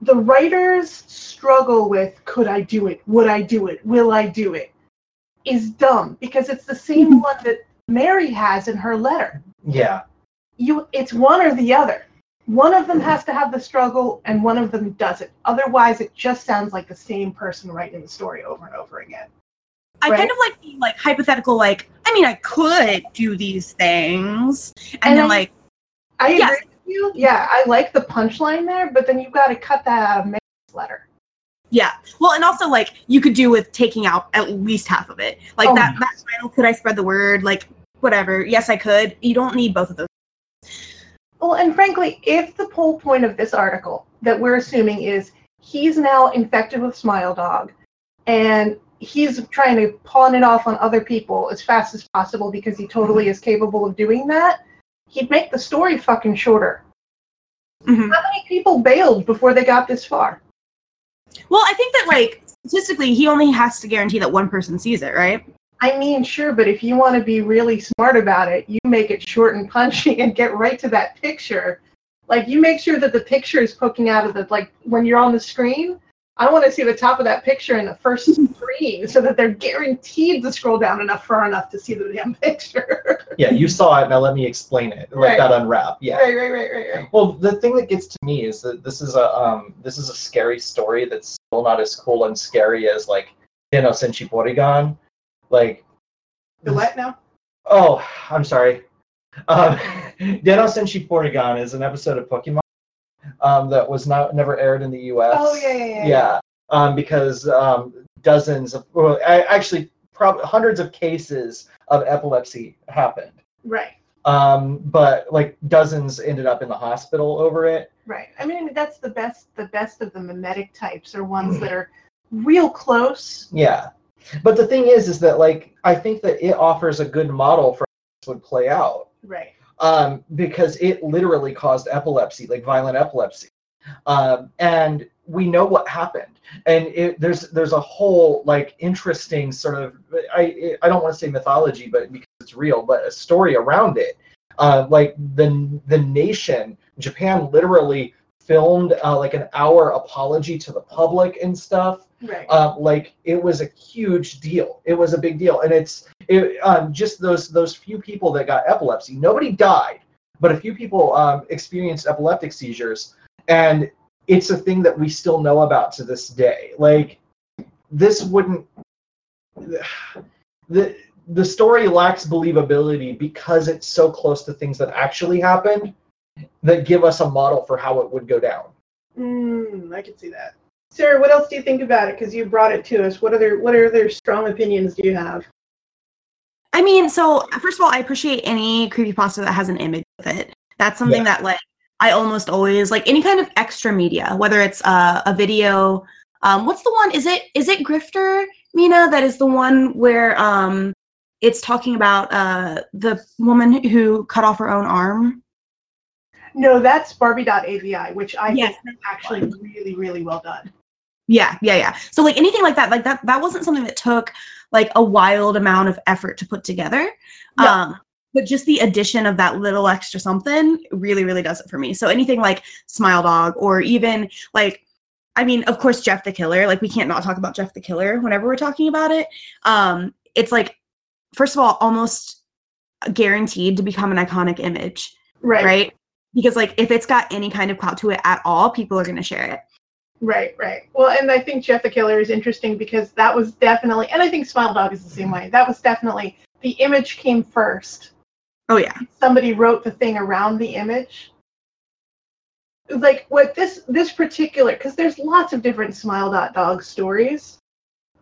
the writers struggle with could I do it? Would I do it? Will I do it? Is dumb because it's the same mm-hmm. one that Mary has in her letter. Yeah. You it's one or the other. One of them mm-hmm. has to have the struggle and one of them doesn't. Otherwise it just sounds like the same person writing the story over and over again. I Right. kind of like the like hypothetical, like I mean, I could do these things, and, And then I- like I agree Yes. with you. Yeah, I like the punchline there, but then you've got to cut that out of letter. yeah, well, and also like you could do with taking out at least half of it, like Oh, that. That final, could I spread the word? Like whatever. Yes, I could. You don't need both of those. Well, and frankly, if the whole point of this article that we're assuming is he's now infected with Smile Dog, and he's trying to pawn it off on other people as fast as possible because he totally is capable of doing that, he'd make the story fucking shorter. Mhm. How many people bailed before they got this far? Well, I think that like statistically, he only has to guarantee that one person sees it, right? I mean, sure, but if you want to be really smart about it, you make it short and punchy and get right to that picture. Like you make sure that the picture is poking out of the like when you're on the screen. I want to see the top of that picture in the first screen so that they're guaranteed to scroll down enough far enough to see the damn picture. Yeah, you saw it. Now let me explain it. Let Right. that unwrap. Yeah. right, right, right, right, right. Well, the thing that gets to me is that this is a um this is a scary story that's still not as cool and scary as like Denno Senshi Porygon. Like The what now? oh, I'm sorry. Um, Denno Senshi Porygon is an episode of Pokemon um, that was not never aired in the U.S. Oh yeah, yeah, yeah. yeah, um, because um, dozens of well, I, actually probably hundreds of cases of epilepsy happened. Right, Um, but like dozens ended up in the hospital over it. right. I mean, that's the best. The best of the mimetic types are ones that are real close. Yeah. But the thing is, is that like I think that it offers a good model for how this would play out. Right. Um, because it literally caused epilepsy, like violent epilepsy. Um, and we know what happened. And it, there's there's a whole like interesting sort of I I don't want to say mythology, but because it's real, but a story around it. Uh, like the the nation, Japan literally filmed uh, like an hour apology to the public and stuff Right. um, like it was a huge deal. It was a big deal, and it's it, um, just those those few people that got epilepsy. Nobody died, but a few people um, experienced epileptic seizures, and it's a thing that we still know about to this day. Like this wouldn't the the story lacks believability because it's so close to things that actually happened that give us a model for how it would go down. Mm, I can see that. Sarah, what else do you think about it? Because you brought it to us. What other what other strong opinions do you have? I mean, so first of all, I appreciate any creepypasta that has an image with it. That's something Yeah. that like I almost always like any kind of extra media, whether it's uh, a video. Um, what's the one? Is it is it Grifter, Mina? That is the one where um, it's talking about uh, the woman who cut off her own arm. No, that's Barbie.avi, which I Yes, think is actually really, really well done. Yeah, yeah, yeah. So like anything like that, like that that wasn't something that took like a wild amount of effort to put together. No. Um but just the addition of that little extra something really really does it for me. So anything like Smile Dog or even like I mean, of course Jeff the Killer, like we can't not talk about Jeff the Killer whenever we're talking about it. Um it's like first of all almost guaranteed to become an iconic image, Right, right? Because like if it's got any kind of clout to it at all, people are going to share it. right, right. Well, and I think Jeff the Killer is interesting because that was definitely, and I think Smile Dog is the same way. That was definitely the image came first. Oh yeah. Somebody wrote the thing around the image. Like what this this particular because there's lots of different Smile Dot Dog stories.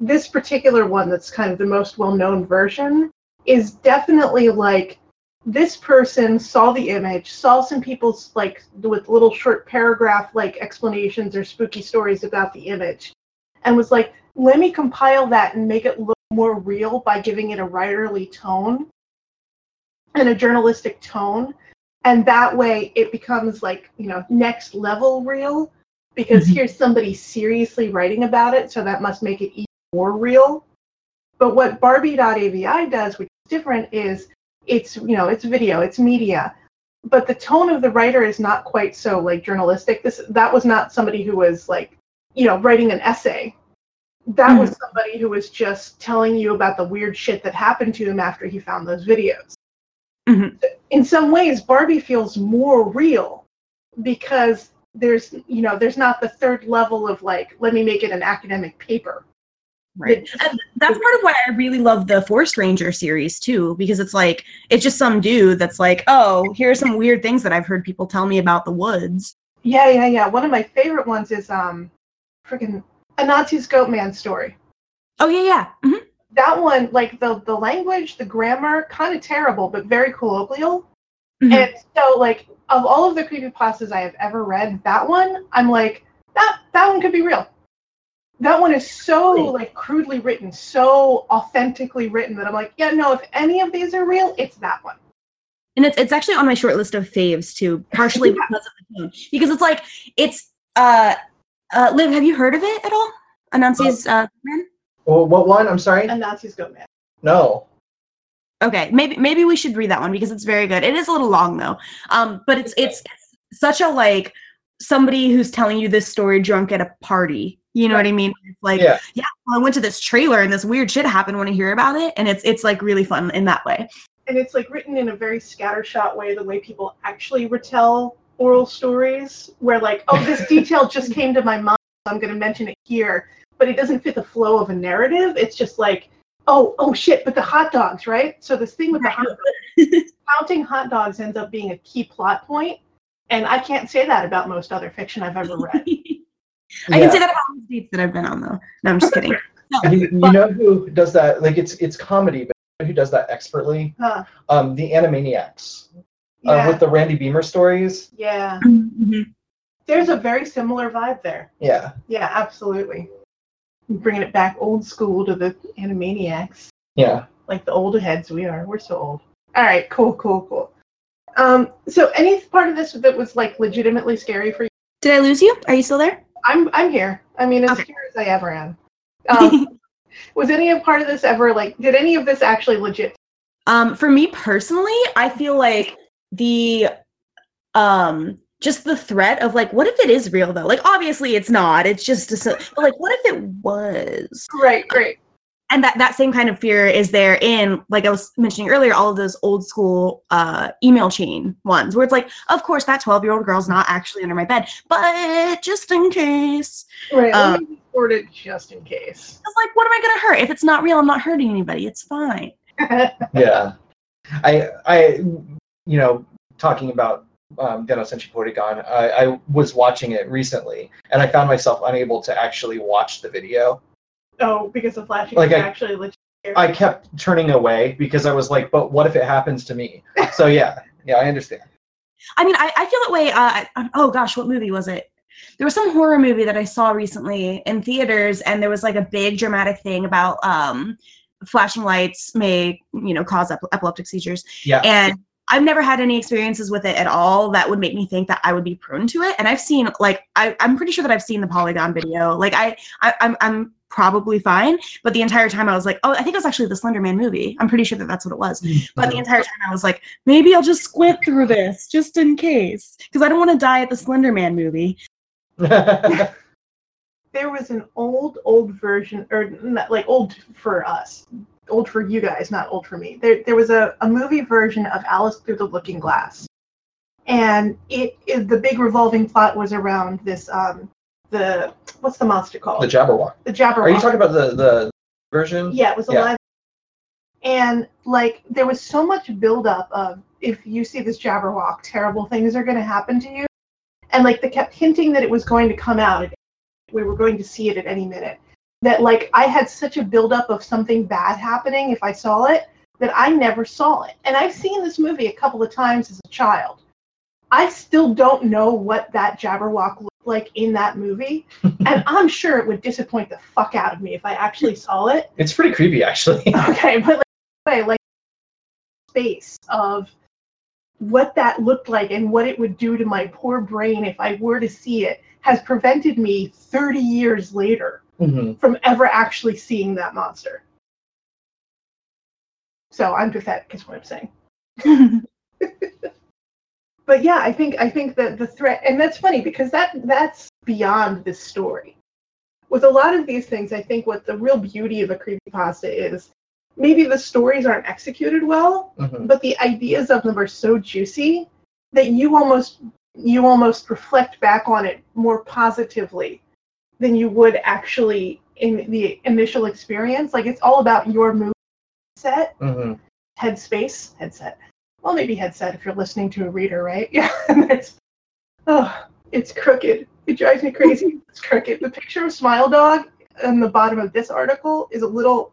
This particular one that's kind of the most well-known version is definitely like this person saw the image, saw some people's like with little short paragraph like explanations or spooky stories about the image, and was like, let me compile that and make it look more real by giving it a writerly tone and a journalistic tone. And that way it becomes like, you know, next level real because Mhm. here's somebody seriously writing about it, so that must make it even more real. But what Barbie.avi does, which is different, is it's you know it's video it's media. But the tone of the writer is not quite so like journalistic. This that was not somebody who was like you know writing an essay. That was somebody who was just telling you about the weird shit that happened to him after he found those videos. Mhm. in some ways barbie feels more real because there's you know there's not the third level of like let me make it an academic paper Right. And that's part of why I really love the Forest Ranger series too, because it's like it's just some dude that's like, oh, here are some weird things that I've heard people tell me about the woods. Yeah, yeah, yeah. One of my favorite ones is um, freaking Anansi's Goat Man story. Oh yeah, yeah. Mhm. That one, like the the language, the grammar, kind of terrible, but very colloquial. Mhm. And so, like, of all of the creepypastas I have ever read, that one, I'm like, that that one could be real. That one is so like crudely written, so authentically written that I'm like, yeah, no, if any of these are real, it's that one. and it's it's actually on my short list of faves too, partially Yeah. because of the tone. Because it's like it's uh uh Liv, have you heard of it at all? Anansi's uh man? Well, what one? I'm sorry. Anansi's Goat Man. No. Okay, maybe maybe we should read that one because it's very good. It is a little long though. Um, but it's it's, it's such a like somebody who's telling you this story drunk at a party. You know what I mean? It's like, Yeah. yeah, well, I went to this trailer and this weird shit happened. Want to hear about it? And it's it's like really fun in that way. And it's like written in a very scattershot way, the way people actually retell oral stories, where like, oh, this detail just came to my mind, I'm going to mention it here, but it doesn't fit the flow of a narrative. It's just like, oh, oh shit, but the hot dogs, right? So this thing with the hot dogs, counting hot dogs ends up being a key plot point, and I can't say that about most other fiction I've ever read. I can say that about all the dates that I've been on though. No, I'm just kidding. You, you know who does that? Like it's it's comedy, but who does that expertly? Huh. Um, the Animaniacs uh, with the Randy Beaman stories. yeah. Mhm. There's a very similar vibe there. Yeah. Yeah, absolutely. Bringing it back old school to the Animaniacs. Yeah. like the older heads we are. We're so old. All right, cool, cool, cool. Um, so any part of this that was like legitimately scary for you? Did I lose you? Are you still there? I'm I'm here. I mean, as Okay. here as I ever am. Um, was any of part of this ever like? Did any of this actually legit? Um, for me personally, I feel like the um just the threat of like, what if it is real though? Like, obviously it's not. It's just a, but like, what if it was? Right, great. And that that same kind of fear is there in like I was mentioning earlier, all of those old school uh email chain ones where it's like, of course that twelve year old girl's not actually under my bed, but just in case. Right. Um, let me record it just in case. It's like, what am I gonna hurt? If it's not real, I'm not hurting anybody. It's fine. Yeah. I I you know talking about um, Denno Senshi Porygon, I, I was watching it recently, and I found myself unable to actually watch the video. Oh, because the flashing Like is I- actually legit. I kept turning away because I was like, "But what if it happens to me?" So yeah, yeah, I understand. I mean, I, I feel that way. Uh, I- oh gosh, what movie was it? There was some horror movie that I saw recently in theaters, and there was like a big dramatic thing about um, flashing lights may, you know, cause ep- epileptic seizures. Yeah. And I've never had any experiences with it at all that would make me think that I would be prone to it. And I've seen like I, I'm pretty sure that I've seen the Porygon video. Like I, I I'm I'm probably fine, but the entire time I was like, oh, I think it was actually the Slender Man movie. I'm pretty sure that that's what it was. But the entire time I was like, maybe I'll just squint through this just in case. Because I don't want to die at the Slender Man movie. there was an old old version or not, like old for us old for you guys not old for me there, there was a, a movie version of alice through the looking glass and it, it the big revolving plot was around this um the what's the monster called? The Jabberwock. the jabberwock. Are you talking about the the version? yeah it was a Yeah. live and like there was so much buildup of if you see this jabberwock terrible things are going to happen to you. And like they kept hinting that it was going to come out. We were going to see it at any minute. That like i had such a buildup of something bad happening if i saw it that i never saw it. And i've seen this movie a couple of times as a child. I still don't know what that jabberwock looked like in that movie and i'm sure it would disappoint the fuck out of me if i actually saw it It's pretty creepy, actually. okay but like, like space of what that looked like and what it would do to my poor brain if i were to see it has prevented me 30 years later Mhm. from ever actually seeing that monster so i'm pathetic is what i'm saying but yeah i think i think that the threat and that's funny because that that's beyond this story with a lot of these things i think what the real beauty of a creepypasta is maybe the stories aren't executed well Mhm. but the ideas of them are so juicy that you almost you almost reflect back on it more positively than you would actually in the initial experience like it's all about your mood set Mhm. headspace headset well maybe headset if you're listening to a reader right yeah and it's oh it's crooked it drives me crazy it's crooked the picture of smile dog in the bottom of this article is a little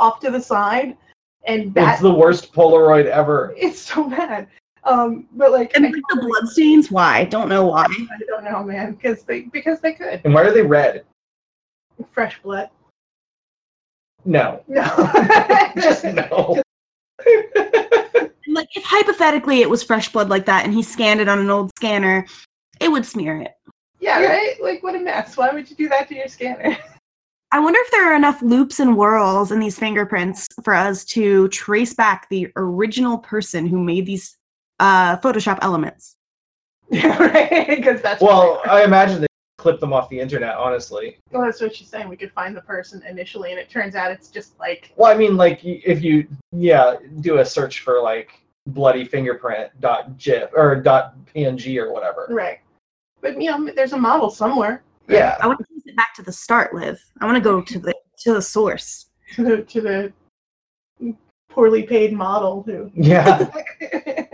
off to the side and It's the worst Polaroid ever. it's so bad um but like and I, like the bloodstains, why? Don't know why. I don't know man because they because they could And why are they red? Fresh blood. No. No. Just no. And, like if hypothetically it was fresh blood like that and he scanned it on an old scanner, it would smear it. Yeah, right? Like, what a mess. Why would you do that to your scanner? I wonder if there are enough loops and whirls in these fingerprints for us to trace back the original person who made these uh, Photoshop elements. yeah, right? Because that's Well, I imagine they clip them off the internet, honestly. well, that's what she's saying. We could find the person initially, and it turns out it's just like, Well, I mean, like if you, yeah, do a search for like bloody fingerprint dot gif or dot png or whatever. right. But, you know, there's a model somewhere. Yeah. I want to trace it back to the start, Liv. I want to go to the to the source. To the, to the poorly paid model who. Yeah.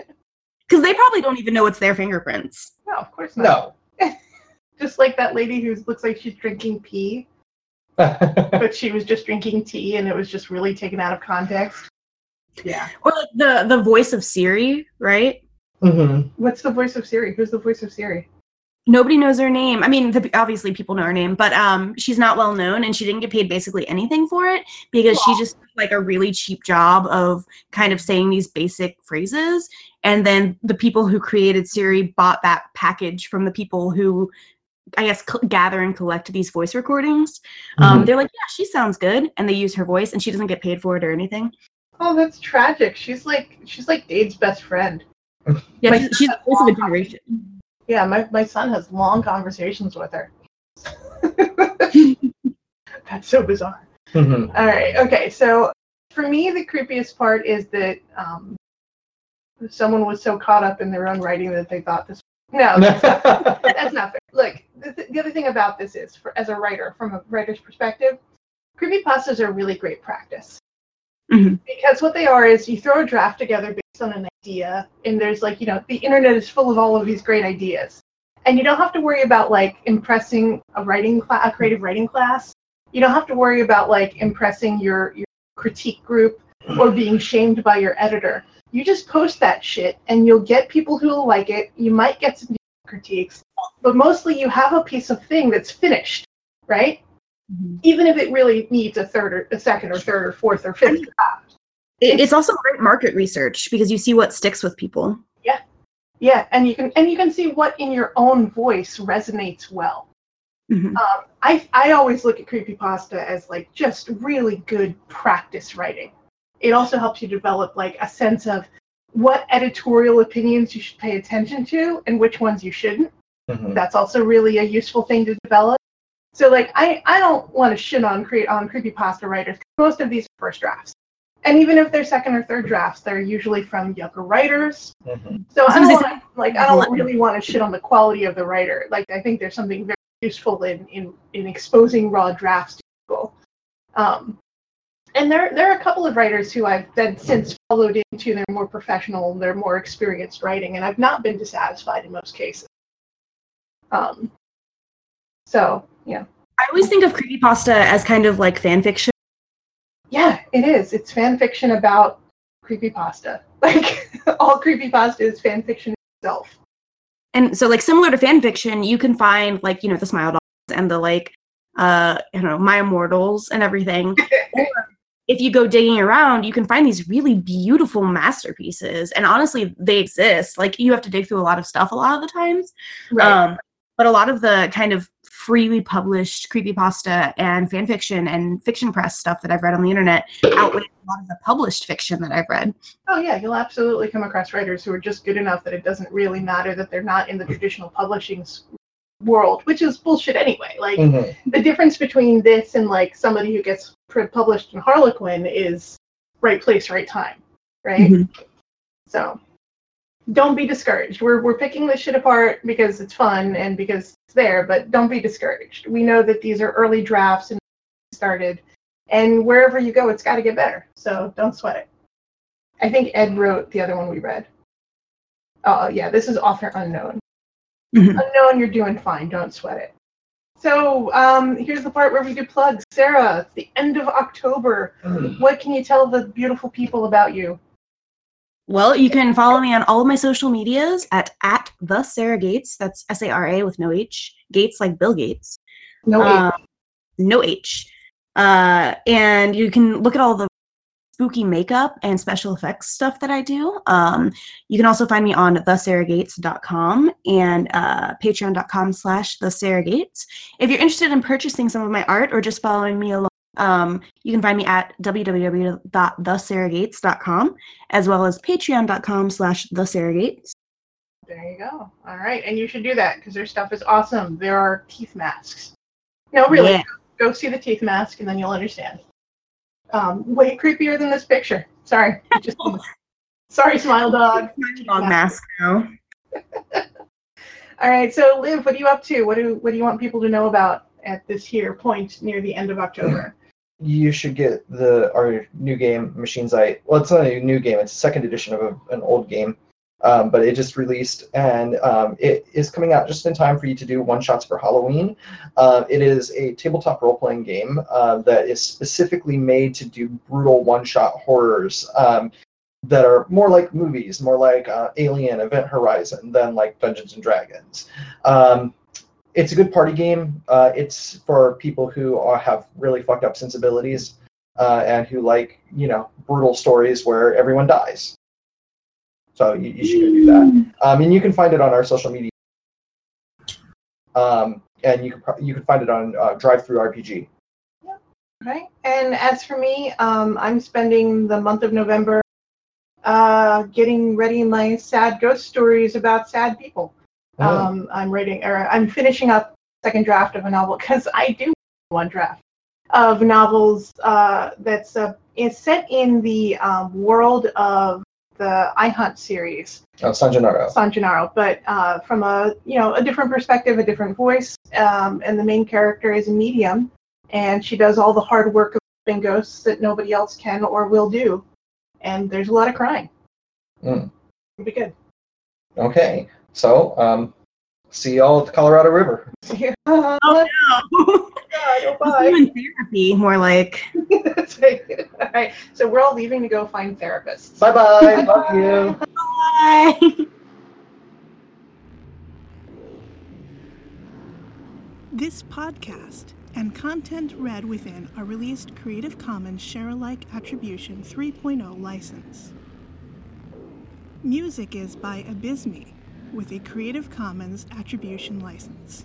Because they probably don't even know it's their fingerprints. no, of course not. No. Just like that lady who looks like she's drinking pee, but she was just drinking tea and it was just really taken out of context. Yeah. Or like the the voice of Siri, right? hmm What's the voice of Siri? Who's the voice of Siri? Nobody knows her name. I mean, the, obviously people know her name, but um, she's not well known, and she didn't get paid basically anything for it because she just did, like a really cheap job of kind of saying these basic phrases. And then the people who created Siri bought that package from the people who, I guess, c- gather and collect these voice recordings. Um, Mhm. they're like, yeah, she sounds good, and they use her voice, and she doesn't get paid for it or anything. Oh, that's tragic. She's like she's like Dave's best friend. Yeah, My she's, she's the voice of a generation. Yeah, my, my son has long conversations with her. That's so bizarre. hmm All right, okay. So for me, the creepiest part is that um, someone was so caught up in their own writing that they thought this. No, that's not, that's not fair. Look, the, th- the other thing about this is, for as a writer, from a writer's perspective, creepypastas are really great practice. Mhm. Because what they are is you throw a draft together based on an idea, and there's like, you know, the internet is full of all of these great ideas. And you don't have to worry about like impressing a writing class, a creative writing class. You don't have to worry about like impressing your, your critique group or being shamed by your editor. You just post that shit and you'll get people who will like it. You might get some critiques, but mostly you have a piece of thing that's finished, right? Even if it really needs a third or a second or third or fourth or fifth draft. It, it's also great market research because you see what sticks with people. Yeah, yeah, and you can and you can see what in your own voice resonates well. Mhm. Um, I I always look at creepypasta as like just really good practice writing. It also helps you develop like a sense of what editorial opinions you should pay attention to and which ones you shouldn't. Mhm. That's also really a useful thing to develop. So like I I don't want to shit on create on creepypasta writers. Most of these are first drafts. And even if they're second or third drafts, they're usually from younger writers. Mhm. So I As soon as don't wanna, like I don't really want to shit on the quality of the writer. Like I think there's something very useful in in, in exposing raw drafts to people. Um, and there there are a couple of writers who I've then since followed into their more professional, their more experienced writing, and I've not been dissatisfied in most cases. Um, so yeah, I always think of creepypasta as kind of like fan fiction. yeah, it is. It's fan fiction about creepypasta. Like all creepypasta is fan fiction itself. And so like similar to fan fiction, you can find like, you know, the smile dolls and the like uh don't know, my immortals and everything. if you go digging around, you can find these really beautiful masterpieces. And honestly, they exist. Like you have to dig through a lot of stuff a lot of the times. Um, but a lot of the kind of freely published creepypasta and fan fiction and fiction press stuff that I've read on the internet outweigh a lot of the published fiction that I've read. Oh yeah, you'll absolutely come across writers who are just good enough that it doesn't really matter that they're not in the traditional publishing world, which is bullshit anyway. Like Mhm. the difference between this and like somebody who gets published in Harlequin is right place, right time, right? So don't be discouraged. We're we're picking this shit apart because it's fun and because it's there, but don't be discouraged. We know that these are early drafts and started, and wherever you go, it's got to get better. So don't sweat it. I think Ed wrote the other one we read. Oh yeah, this is author unknown. Mhm. Unknown, you're doing fine. Don't sweat it. So um, here's the part where we do plugs. Sarah, it's the end of October. What can you tell the beautiful people about you? Well, you can follow me on all of my social medias at at the Sarah Gates. That's S A R A with no H. Gates like Bill Gates. No, Um, no H. Uh, and you can look at all the spooky makeup and special effects stuff that I do. Um, you can also find me on thesarahgates.com and uh, patreon.com slash thesarahgates. If you're interested in purchasing some of my art or just following me along, um, you can find me at www.thesarahgates.com as well as patreon.com slash thesarahgates. There you go. All right, and you should do that because their stuff is awesome. There are teeth masks. No, really, Yeah. go see the teeth mask and then you'll understand. Um, way creepier than this picture. Sorry, just sorry, smile dog. Dog mask now. All right, so Liv, what are you up to? What do what do you want people to know about at this here point near the end of October? You should get the our new game, Machine Eye. Well, it's not a new game; it's a second edition of a, an old game, um, but it just released, and um, it is coming out just in time for you to do one shots for Halloween. Uh, it is a tabletop role playing game uh, that is specifically made to do brutal one shot horrors. Um, that are more like movies, more like uh, Alien, Event Horizon, than like Dungeons and Dragons. Um, it's a good party game. Uh, it's for people who are, have really fucked up sensibilities uh, and who like, you know, brutal stories where everyone dies. So you, you should go do that. Um, and you can find it on our social media. Um, and you can pro- you can find it on uh, DriveThruRPG. Right. And as for me, um, I'm spending the month of November uh, getting ready my sad ghost stories about sad people. Um, I'm writing, or I'm finishing up second draft of a novel because I do one draft of novels uh, that's uh, is set in the um, world of the I Hunt series. oh, San Gennaro. San Gennaro, but uh, from a you know a different perspective, a different voice, um, and the main character is a medium, and she does all the hard work of helping ghosts that nobody else can or will do, and there's a lot of crying. Mm. It'll be good. Okay, so um, see y'all at the Colorado River. oh, Oh no. God, oh, bye. in therapy, more like. Right. all right, so we're all leaving to go find therapists. Bye bye. Love you. Bye. This podcast and content read within are released Creative Commons Share-alike Attribution 3.0 license. Music is by Abysme with a Creative Commons Attribution license.